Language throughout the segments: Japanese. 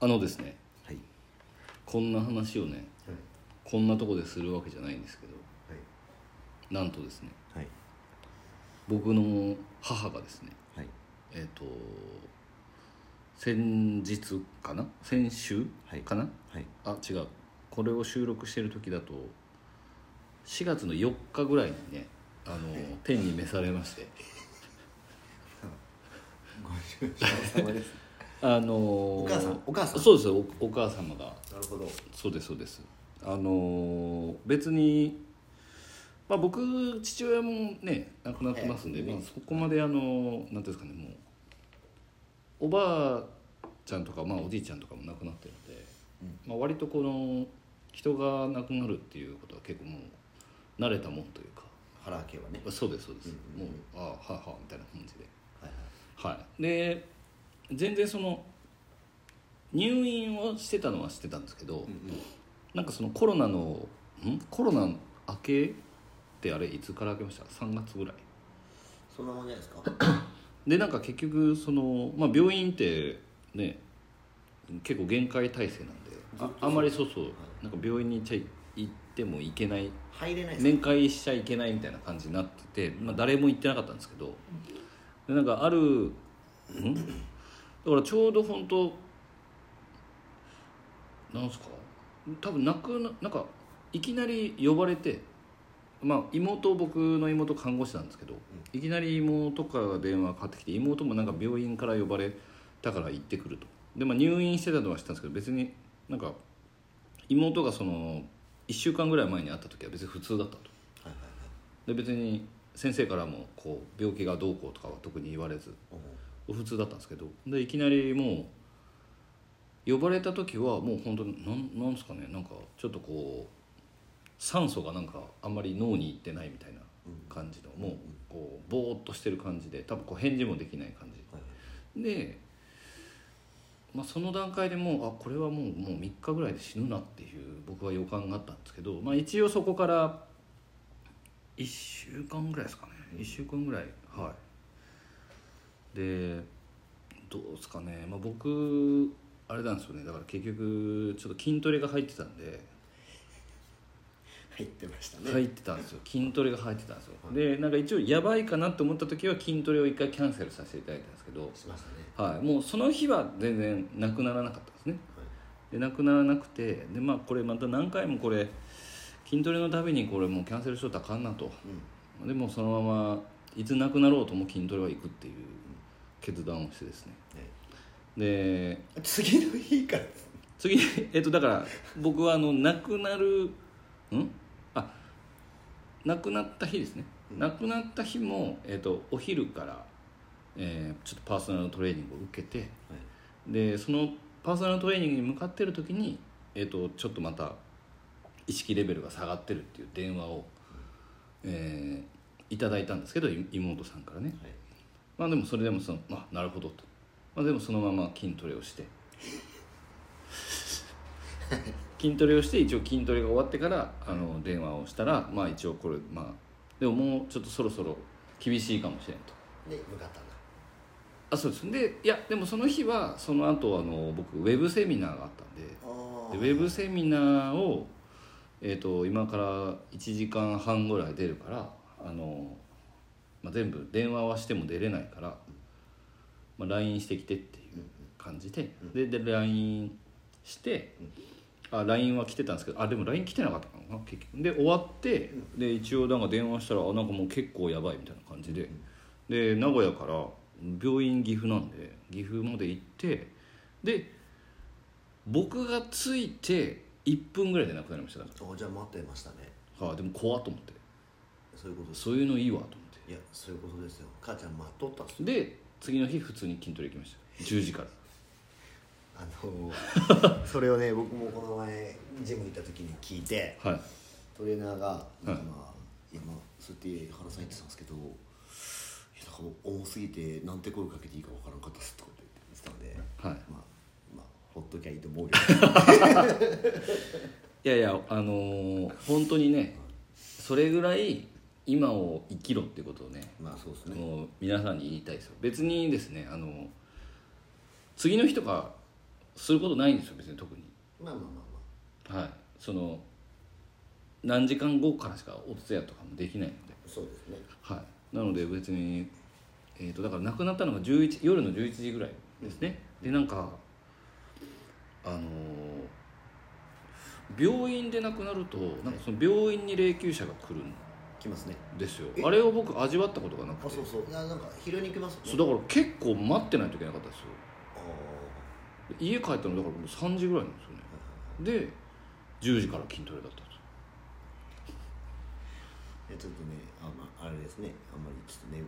あのですねはい。こんな話をねはい。こんなとこでするわけじゃないんですけどなんとですねはい。僕の母がですねはい。えっ、と先日かな？先週はい。かな、はい。あ違う。これを収録してる時だと4月の4日ぐらいにねあの天に召されまして。ご愁傷様ですあのお母さん？お母さん？そうですおお母様が。なるほど。そうですそうです。あの別にまあ僕父親もね亡くなってますんで、ええ。まあ、そこまであのなんていうんですかねもうおばあちゃんとか、まあ、おじいちゃんとかも亡くなってるんで、まあ、割とこの人が亡くなるっていうことは結構もう慣れたもんというか。原家はね。まあそうですそうです、うんうんうん。もうああはあはあみたいな感じで。はいはい。はい。で全然その入院をしてたのは知ってたんですけど、うんうん。なんかそのコロナのん？コロナ明けってあれいつから明けました？3月ぐらい。そんなもんじゃないですか？でなんか結局その、まあ、病院ってね結構限界体制なんでああんまりそうそうなんか病院に行っちゃい行ってもいけない入れない面会しちゃいけないみたいな感じになってて、まあ、誰も行ってなかったんですけどでなんかあるん？だからちょうど本当なんすか？多分泣くななんかいきなり呼ばれてまあ妹僕の妹看護師なんですけど、いきなり妹から電話かかってきて妹もなんか病院から呼ばれたから行ってくると。で、まあ、入院してたのは知ったんですけど別になんか妹がその1週間ぐらい前に会った時は別に普通だったと。で別に先生からもこう病気がどうこうとかは特に言われず。お普通だったんですけど。でいきなりもう呼ばれた時はもう本当になんなんですかね。なんかちょっとこう酸素がなんかあんまり脳にいってないみたいな感じのもうこうぼーっとしてる感じで多分こう返事もできない感じ。はいで、まあ、その段階でもうあこれはもうもう3日ぐらいで死ぬなっていう僕は予感があったんですけど、まあ、一応そこから1週間ぐらいですかね。1週間ぐらいはいでどうですかね、まあ、僕あれなんですよね。だから結局ちょっと筋トレが入ってたんで。入ってましたね。入ってたんですよ。筋トレが入ってたんですよ。でなんか一応やばいかなと思った時は筋トレを一回キャンセルさせていただいたんですけど。しましたね。はい、もうその日は全然なくならなかったですね。でなくならなくてでまあこれまた何回もこれ筋トレのたびにこれもうキャンセルしとったらあかんなと。でもうそのままいつなくなろうとも筋トレは行くっていう決断をしてですね。でうん次の日から次えっとだから僕はあの亡くなるん？あ亡くなった日ですね、うん。亡くなった日も、えっと、お昼から、えーちょっとパーソナルトレーニングを受けてでそのパーソナルトレーニングに向かってる時に、えー、とちょっとまた意識レベルが下がってるっていう電話を、えーいただいたんですけどい妹さんからね。はいまあでもそれでもその、まあ、なるほどと、まあ、でもそのまま筋トレをして。筋トレをして一応筋トレが終わってからあの電話をしたらまあ一応これまあでももうちょっとそろそろ厳しいかもしれんと。で向かったんだ。あそうです。でいやでもその日はその後あの僕ウェブセミナーがあったんであでウェブセミナーを、えー、と今から1時間半ぐらい出るからあの、まあ、全部電話はしても出れないから、まあ、LINE してきてっていう感じで、でで LINE して、あ LINE は来てたんですけどあでも LINE 来てなかったかな結局。で終わって、で一応なんか電話したらあなんかもう結構やばいみたいな感じで、で名古屋から病院岐阜なんで岐阜まで行ってで僕が着いて1分ぐらいで亡くなりましただかおじゃあ待ってましたね。ら、はあ、でも怖っと思って。そういうことそういうのいいわと思っいやそういうことですよ。母ちゃん待っとったっすてで次の日普通に筋トレ行きました。10時から。あのー それをね僕もこの前ジム行った時に聞いてはい。トレーナーがなんかまあ、今そうやって原さん言ってたんですけどいやな重すぎてなんて声かけていいかわからんかったっすって言ってたんで、はい。まあまあほっときゃいいと思うよ いやいやあのー本当にねそれぐらい今を生きろってことをねまあそうですね。もう皆さんに言いたいですよ。別にですねあの次の日とかすることないんですよ別に特に。まあまあまあまはい。その何時間後からしかお通夜とかもできないので。あそうですね。はい。なので別に、えー、とだから亡くなったのが11夜の11時ぐらいですね。でなんかあのー病院で亡くなるとなんかその病院に霊柩車が来るん来ますね。ですよ。え？あれを僕味わったことがなくて。あそうそう。いやなんか拾いに行きます。そう。だから結構待ってないといけなかったですよ。あで家帰ったのだからもう3時ぐらいなんですよね。で10時から筋トレだったんですーいやちょっとねあ,、まあ、あれですね。あんまりちょっとね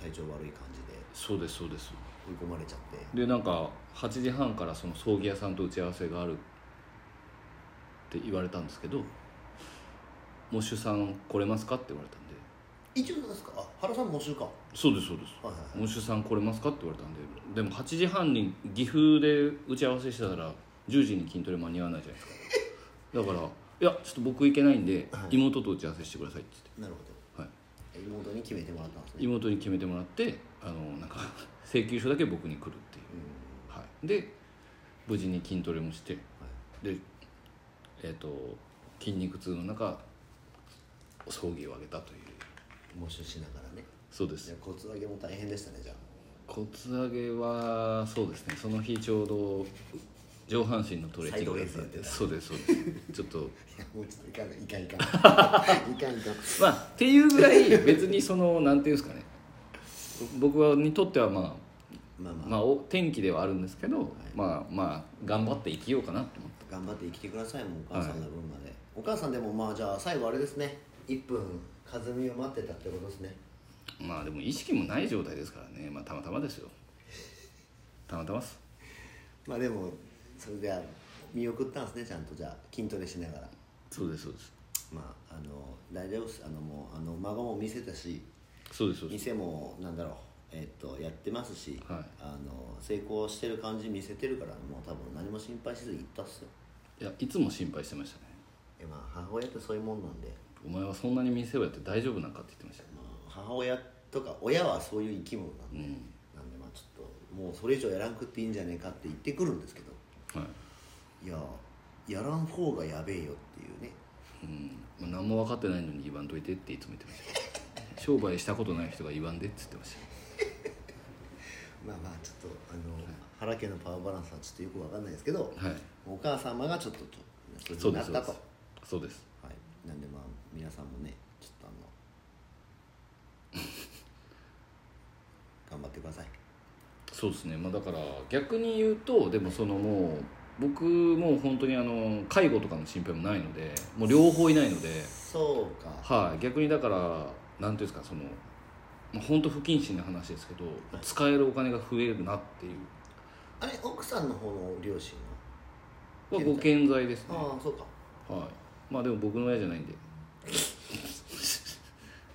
体調悪い感じで。そうですそうです。追い込まれちゃって。でなんか8時半からその葬儀屋さんと打ち合わせがあるって言われたんですけど「喪主さん来れますか?」って言われたんで。一応なんですか？あ原さんも募集か。は「そうですそうです。いはいはい喪主さん来れますか?」って言われたんで。でも8時半に岐阜で打ち合わせしてたら10時に筋トレ間に合わないじゃないですか。だから「いやちょっと僕行けないんではい。妹と打ち合わせしてください」って言っなるほて、はい、ど妹に決めてもらったんですね。妹に決めてもらってあのなんか 請求書だけ僕に来るっていう。うん。はい、で無事に筋トレもして。はい。でえっ、と筋肉痛の中葬儀を挙げたという。募集しながらね。そうです。じゃあ骨上げも大変でしたねじゃあ。骨上げはそうですね。その日ちょうど上半身のトレーニングサイドレースやってたそうですそうです。ちょっと。いやもうちょっといかない。いかんいかん。いかんいかん。まあっていうぐらい別にそのなんていうんですかね。僕はにとってはまあまあまあ、まあお天気ではあるんですけど、まあまあ頑張って生きようかなと思って。頑張って生きてくださいもうお母さんの分まで、お母さんでもまあじゃあ最後あれですね1分和美を待ってたってことですね。まあでも意識もない状態ですからね。まあたまたまですよ。たまたまっす。まあでもそれでは見送ったんですねちゃんとじゃあ筋トレしながら。そうですそうです。まああの大丈夫です。あのもうあの孫も見せたしそうですそうです。店もなんだろうえっとやってますし、はい。あの成功してる感じ見せてるからもう多分何も心配せず行ったっすよ。いやいつも心配してましたね。えまあ母親ってそういうもんなんで、お前はそんなに店をやって大丈夫なんかって言ってましたよ。まあ、母親とか親はそういう生き物なんで、うん。なんでまあちょっともうそれ以上やらんくっていいんじゃねえかって言ってくるんですけどはい。いややらん方がやべえよっていうね。うん。まあ、何も分かってないのに言わんといてっていつも言ってました。商売したことない人が言わんでって言ってました。まあまあちょっとあの、原家のパワーバランスはちょっとよくわかんないですけど、はい。お母様がちょっとちょそそうなったと。うですそうです。そうです。はい、なんでまあ皆さんもねちょっとあの 頑張ってください。そうですね。まあだから逆に言うとでもそのもう僕もう本当にあの介護とかの心配もないのでもう両方いないので。そうか。はい。逆にだからなんていうんですかそのまあ本当不謹慎な話ですけど使えるお金が増えるなっていう。あれ奥さんの方の両親は？ご健在ですね。はああそうか。はいまあでも僕の親じゃないんで。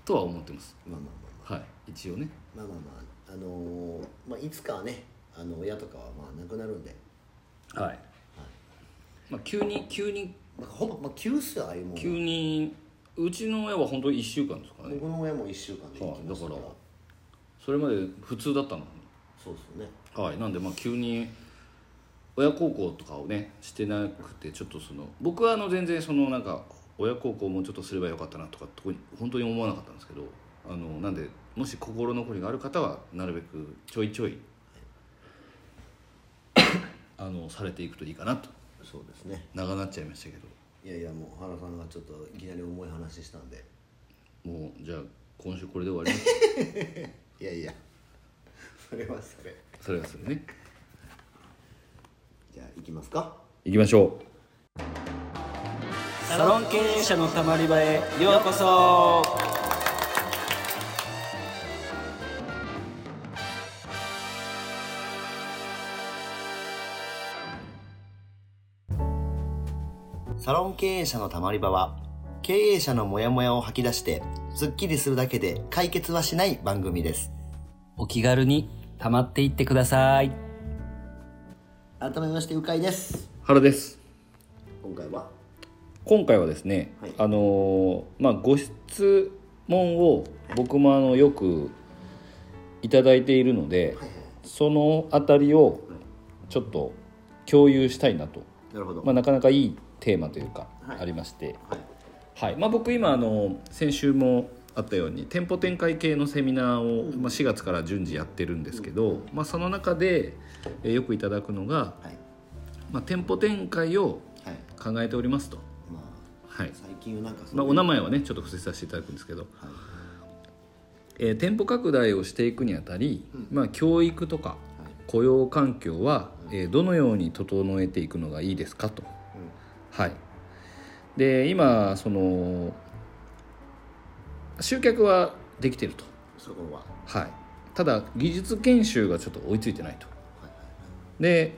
とは思ってます。まあまあまはい。一応ね。あまあまあまあまああのーまあいつかはねあの親とかはまあ亡くなるんで。はい、まあ、急に急に。なんかほぼ、まあ、急っすよああいうもんは。急にうちの親は本当に1週間ですからね。僕の親も1週間で行きましたから、はい。だからそれまで普通だったのに。そうですよね。はい。なんでまあ急に親孝行とかをねしてなくてちょっとその僕はあの全然そのなんか親孝行もうちょっとすればよかったなとかと本当に思わなかったんですけどあのなんでもし心残りがある方はなるべくちょいちょいあのされていくといいかなと。そうですね。長なっちゃいましたけど。いやいやもう原さんがちょっといきなり重い話したんで。もうじゃあ今週これで終わります。いやいや。それはそれ。それはそれねきますか？行きましょう。サロン経営者のたまり場へようこそ。サロン経営者のたまり場は経営者のモヤモヤを吐き出してスッキリするだけで解決はしない番組です。お気軽にたまっていってください改めましてうかいです。原です。今回は？今回はですね、はい。あのーまあご質問を僕もあのよくいただいているので、はいはい。そのあたりをちょっと共有したいなと、なるほど、まあ、なかなかいいテーマというか、はい。ありまして、はい。はい。まあ、僕今あの先週もあったように店舗展開系のセミナーを、まあ、4月から順次やってるんですけど、まあ、その中で、えーよくいただくのが、はい。まあ、店舗展開をはい。考えておりますと、まはい。あ最近はなんかまあ、お名前はねちょっと伏せさせていただくんですけど、はい。えー店舗拡大をしていくにあたり、まあ、教育とか雇用環境は、えーどのように整えていくのがいいですかと。はい、で今その集客はできてると、そこは。はい、ただ技術研修がちょっと追いついてないと。で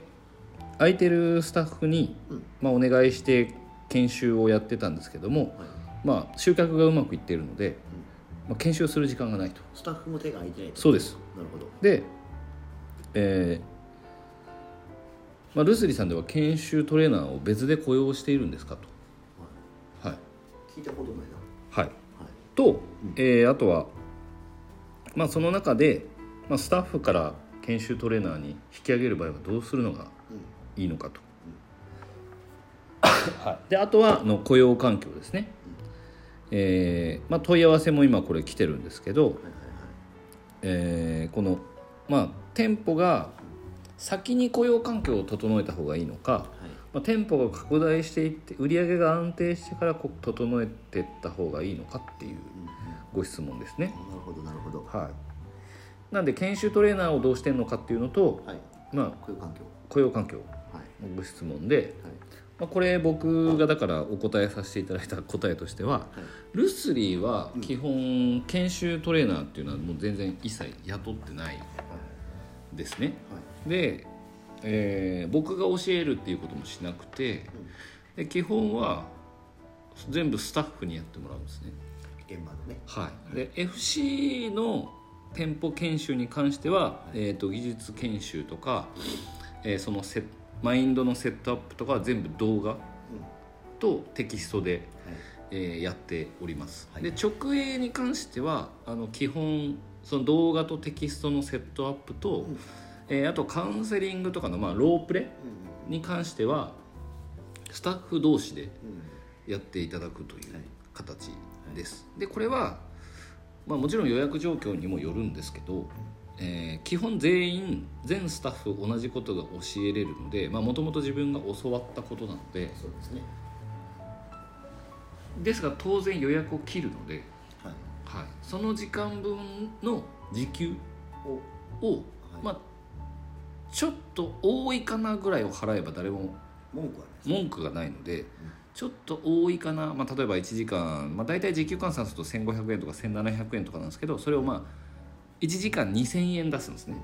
空いてるスタッフに、まあ、お願いして研修をやってたんですけども、まあ、集客がうまくいっているので、まあ、研修する時間がないと。スタッフも手が空いてないと。そうです。なるほど。で、えーまあ、ルスリーさんでは研修トレーナーを別で雇用しているんですかと。はい、聞いたことないな。はい、はい。と、えーあとは、まあ、その中で、まあ、スタッフから研修トレーナーに引き上げる場合はどうするのがいいのかと、はい、であとはの雇用環境ですね、えーまあ、問い合わせも今これ来てるんですけど、えーこの、まあ、店舗が先に雇用環境を整えた方がいいのか、まあ、店舗が拡大していって売り上げが安定してからこ整えていった方がいいのかっていうご質問ですね。なるほどなるほど。はい、なんで研修トレーナーをどうしてんのかっていうのと、はい。まあ、こういう環境。雇用環境。はい。のご質問で、はい。まあ、これ僕がだからお答えさせていただいた答えとしては、はい。ルスリーは基本研修トレーナーっていうのはもう全然一切雇ってないですね。で、えー僕が教えるっていうこともしなくてで基本は全部スタッフにやってもらうんですね。現場のね。はい、で FC の店舗研修に関しては、えー、と技術研修とか、えーそのセマインドのセットアップとかは全部動画とテキストで、えーやっております、はい。で直営に関してはあの基本その動画とテキストのセットアップと、えーあとカウンセリングとかの、まあ、ロープレに関してはスタッフ同士でやっていただくという形です。でこれは、まあ、もちろん予約状況にもよるんですけど、えー基本全員全スタッフ同じことが教えれるのでもともと自分が教わったことなのでそうですね。ですが当然予約を切るので、はい。はい、その時間分の時給おを、まあちょっと多いかなぐらいを払えば誰も文句はない文句がないので、ちょっと多いかな、まあ、例えば1時間、まあ、大体時給換算すると1500円とか1700円とかなんですけどそれをまあ1時間2000円出すんですね、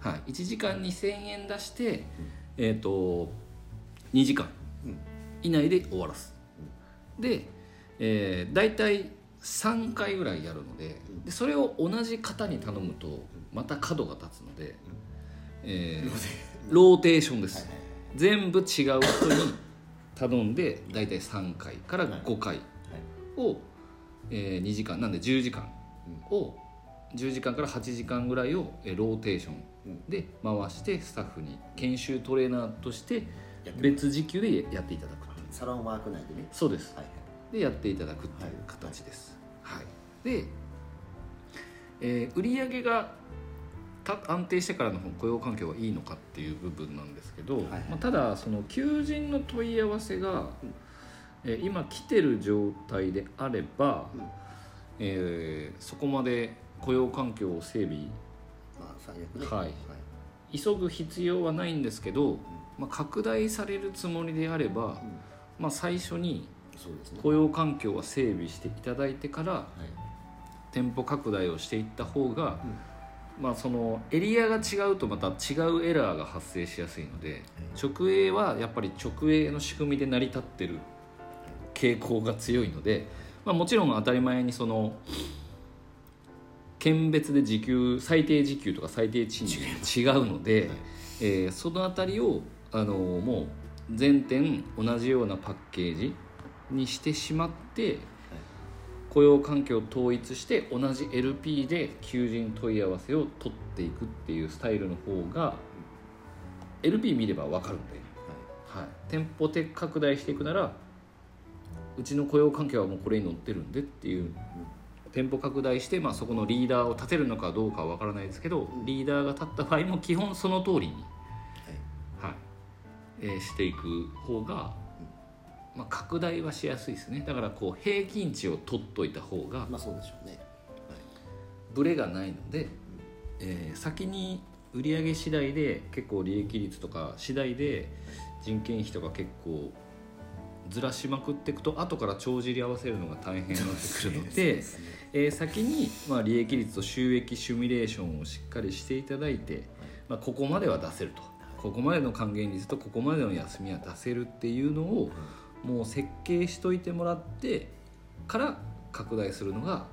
はい、1時間2000円出して、えっ、と2時間以内で終わらす、で、えー、大体3回ぐらいやるのででそれを同じ方に頼むとまた角が立つので、えーローテーション。です、全部違う人に頼んで大体3回から5回を、えー2時間。なんで10時間を10時間から8時間ぐらいをえーローテーションで回してスタッフに研修トレーナーとして別時給でやっていただくサロンワーク内でね。そうです。はいでやっていただくっていう形です。はい。で、えー売り上げがた安定してからの雇用環境はいいのかっていう部分なんですけど、はいまあ、ただその求人の問い合わせが、えー今来てる状態であれば、えーそこまで雇用環境を整備まあ最悪ね。はい。急ぐ必要はないんですけど、まあ、拡大されるつもりであれば、まあ、最初に雇用環境は整備していただいてからはい。店舗拡大をしていった方が、まあそのエリアが違うとまた違うエラーが発生しやすいので、直営はやっぱり直営の仕組みで成り立ってる傾向が強いので、まあ、もちろん当たり前にその県別で時給最低時給とか最低賃金が違うので、えーその辺りをあのもう全店同じようなパッケージにしてしまって、雇用環境を統一して同じ LP で求人問い合わせを取っていくっていうスタイルの方が LP 見れば分かるんで、はい、店舗的拡大していくならうちの雇用関係はもうこれに乗ってるんでっていう、店舗拡大して、まあ、そこのリーダーを立てるのかどうかは分からないですけど、リーダーが立った場合も基本その通りに、はい。えーしていく方が、まあ、拡大はしやすいですね。だからこう平均値を取っといた方がまあそうでしょうね。ブレがないので、えー先に売上次第で結構利益率とか次第で人件費とか結構ずらしまくっていくと後から帳尻合わせるのが大変になってくるので えー先に、まあ、利益率と収益シミュレーションをしっかりしていただいて、まあ、ここまでは出せると。ここまでの還元率とここまでの休みは出せるっていうのをもう設計しといてもらってから拡大するのが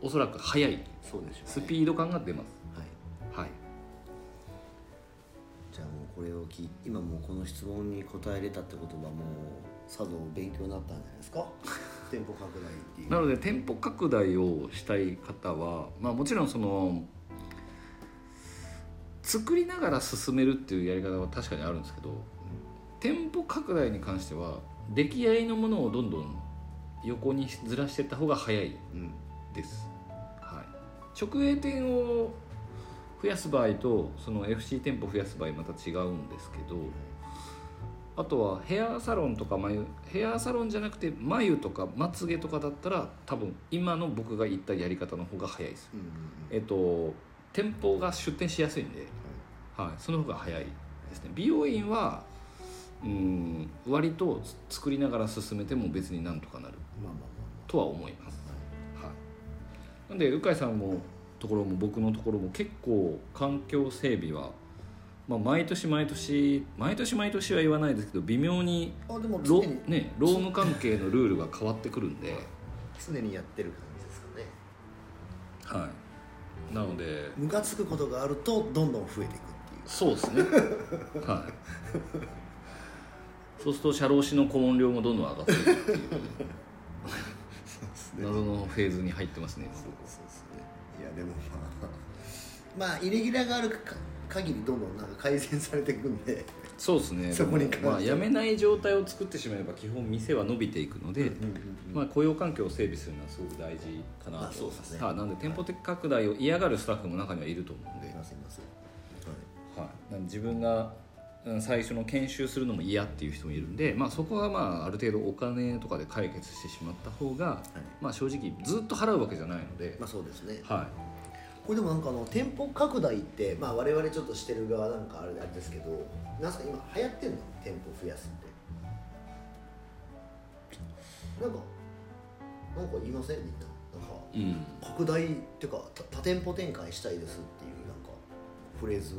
おそらく早い。そうでしょうね。スピード感が出ます。はい。はい。じゃあもうこれを聞い今もうこの質問に答えれたってことはもうさぞ勉強になったんじゃないですか？店舗拡大っていう。なので店舗拡大をしたい方は、まあ、もちろんその作りながら進めるっていうやり方は確かにあるんですけど店舗拡大に関しては出来合いのものをどんどん横にずらしていった方が早いうん。です、はい、直営店を増やす場合とその FC 店舗増やす場合また違うんですけどあとはヘアサロンとか眉ヘアサロンじゃなくて眉とかまつげとかだったら多分今の僕が言ったやり方の方が早いです。えっと店舗が出店しやすいんで、はい、その方が早いですね。美容院はうん。割と作りながら進めても別になんとかなる。とは思います、はい、なんで鵜飼さんもところも僕のところも結構環境整備は、まあ、毎年毎年毎年毎年は言わないですけど微妙にああでもロ,、常に。ね、労務関係のルールが変わってくるんで、常にやってる感じですかね。はい、なのでムカつくことがあるとどんどん増えていくっていう。そうですね。はいそうすると社労士の顧問料もどんどん上がっていくっていう。謎のフェーズに入ってますね。そうですねいやでもまあまあイレギュラーがあるか限りどんどんなんか改善されていくんで。そうですね。そこに関しては。まあ、やめない状態を作ってしまえば基本店は伸びていくので、まあ、雇用環境を整備するのはすごく大事かなまあとそうですね。はいなので店舗的拡大を嫌がるスタッフも中にはいると思うんで、いますいます。ははい、なんで自分がうん最初の研修するのも嫌っていう人もいるんで、まあ、そこはまあある程度お金とかで解決してしまった方が、まあ、正直ずっと払うわけじゃないので。い、まあそうですね。はこれでもなんかあの店舗拡大ってまあ我々ちょっとしてる側なんかあれですけどなんすか今流行ってんの？店舗増やすって。なんかなんか言いません？みんな。なんかい、うん、拡大っていうか多多店舗展開したいですっていうなんかフレーズを。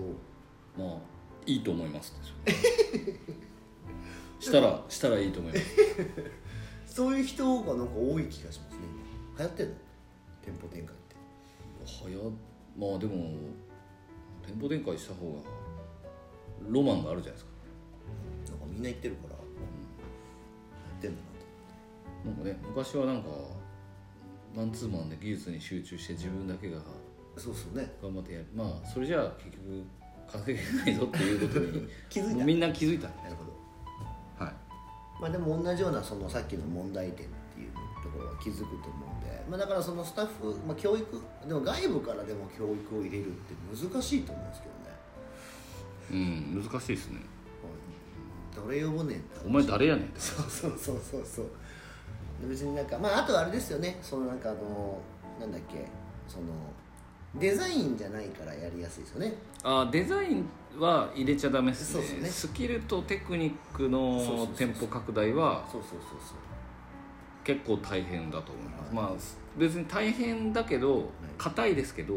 まあいいと思います。したらしたらいいと思います。そういう人がなんか多い気がしますね。流行ってんの？店舗展開って。はやまあでも店舗展開した方がロマンがあるじゃないですか。なんかみんな言ってるから、流行ってんだなとなんかね昔はなんかマンツーマンで技術に集中して自分だけがそうそうね。頑張ってやる。まあそれじゃあ結局稼げないぞっていうことに 気づいた。みんな気づいた。なるほど。はい。まあでも同じようなそのさっきの問題点っていうところは気づくと思うんで、まあ、だからそのスタッフ、まあ、教育でも外部からでも教育を入れるって難しいと思うんですけどね、うん難しいですね。誰呼ぶねお前誰やねんそうそうそうそうそう。で別になんかまああとはあれですよね。そのなんかあのなんだっけ。そのデザインじゃないからやりやすいですよね。あデザインは入れちゃダメですね。そうですね。スキルとテクニックの店舗拡大はそうそうそうそう。結構大変だと思います、まあ別に大変だけど硬いですけど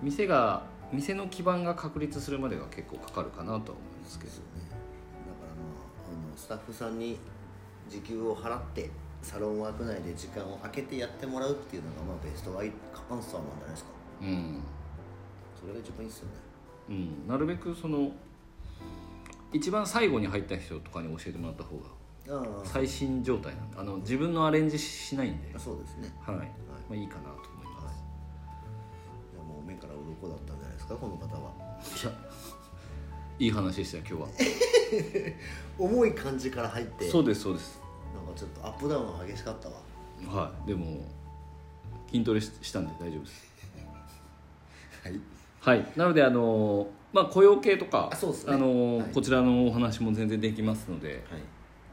店が店の基盤が確立するまでが結構かかるかなとは思いますけど。ね。だからまああのスタッフさんに時給を払ってサロンワーク内で時間を空けてやってもらうっていうのがまあベストアイアンサーなんじゃないですか。うん、それが一番いいですよね。うん、なるべくその一番最後に入った人とかに教えてもらった方がああ。最新状態なんであの自分のアレンジしないんで、そうですね。はい。まあ、いいかなと思います、いやもう目から鱗だったんじゃないですかこの方は。いやいい話でしたよ今日は。重い感じから入って。そうですそうですちょっとアップダウンが激しかったわ。はい。でも筋トレししたんで大丈夫です。はい。はい。なのであのまあ雇用系とかあそうですね。の、はい。こちらのお話も全然できますのではい。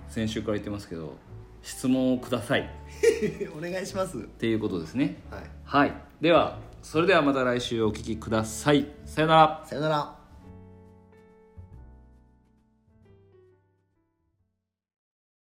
先週から言ってますけど質問をください。っ お願いします。ていうことですね。はい。はい。ではそれではまた来週お聞きください。さよなら。さよなら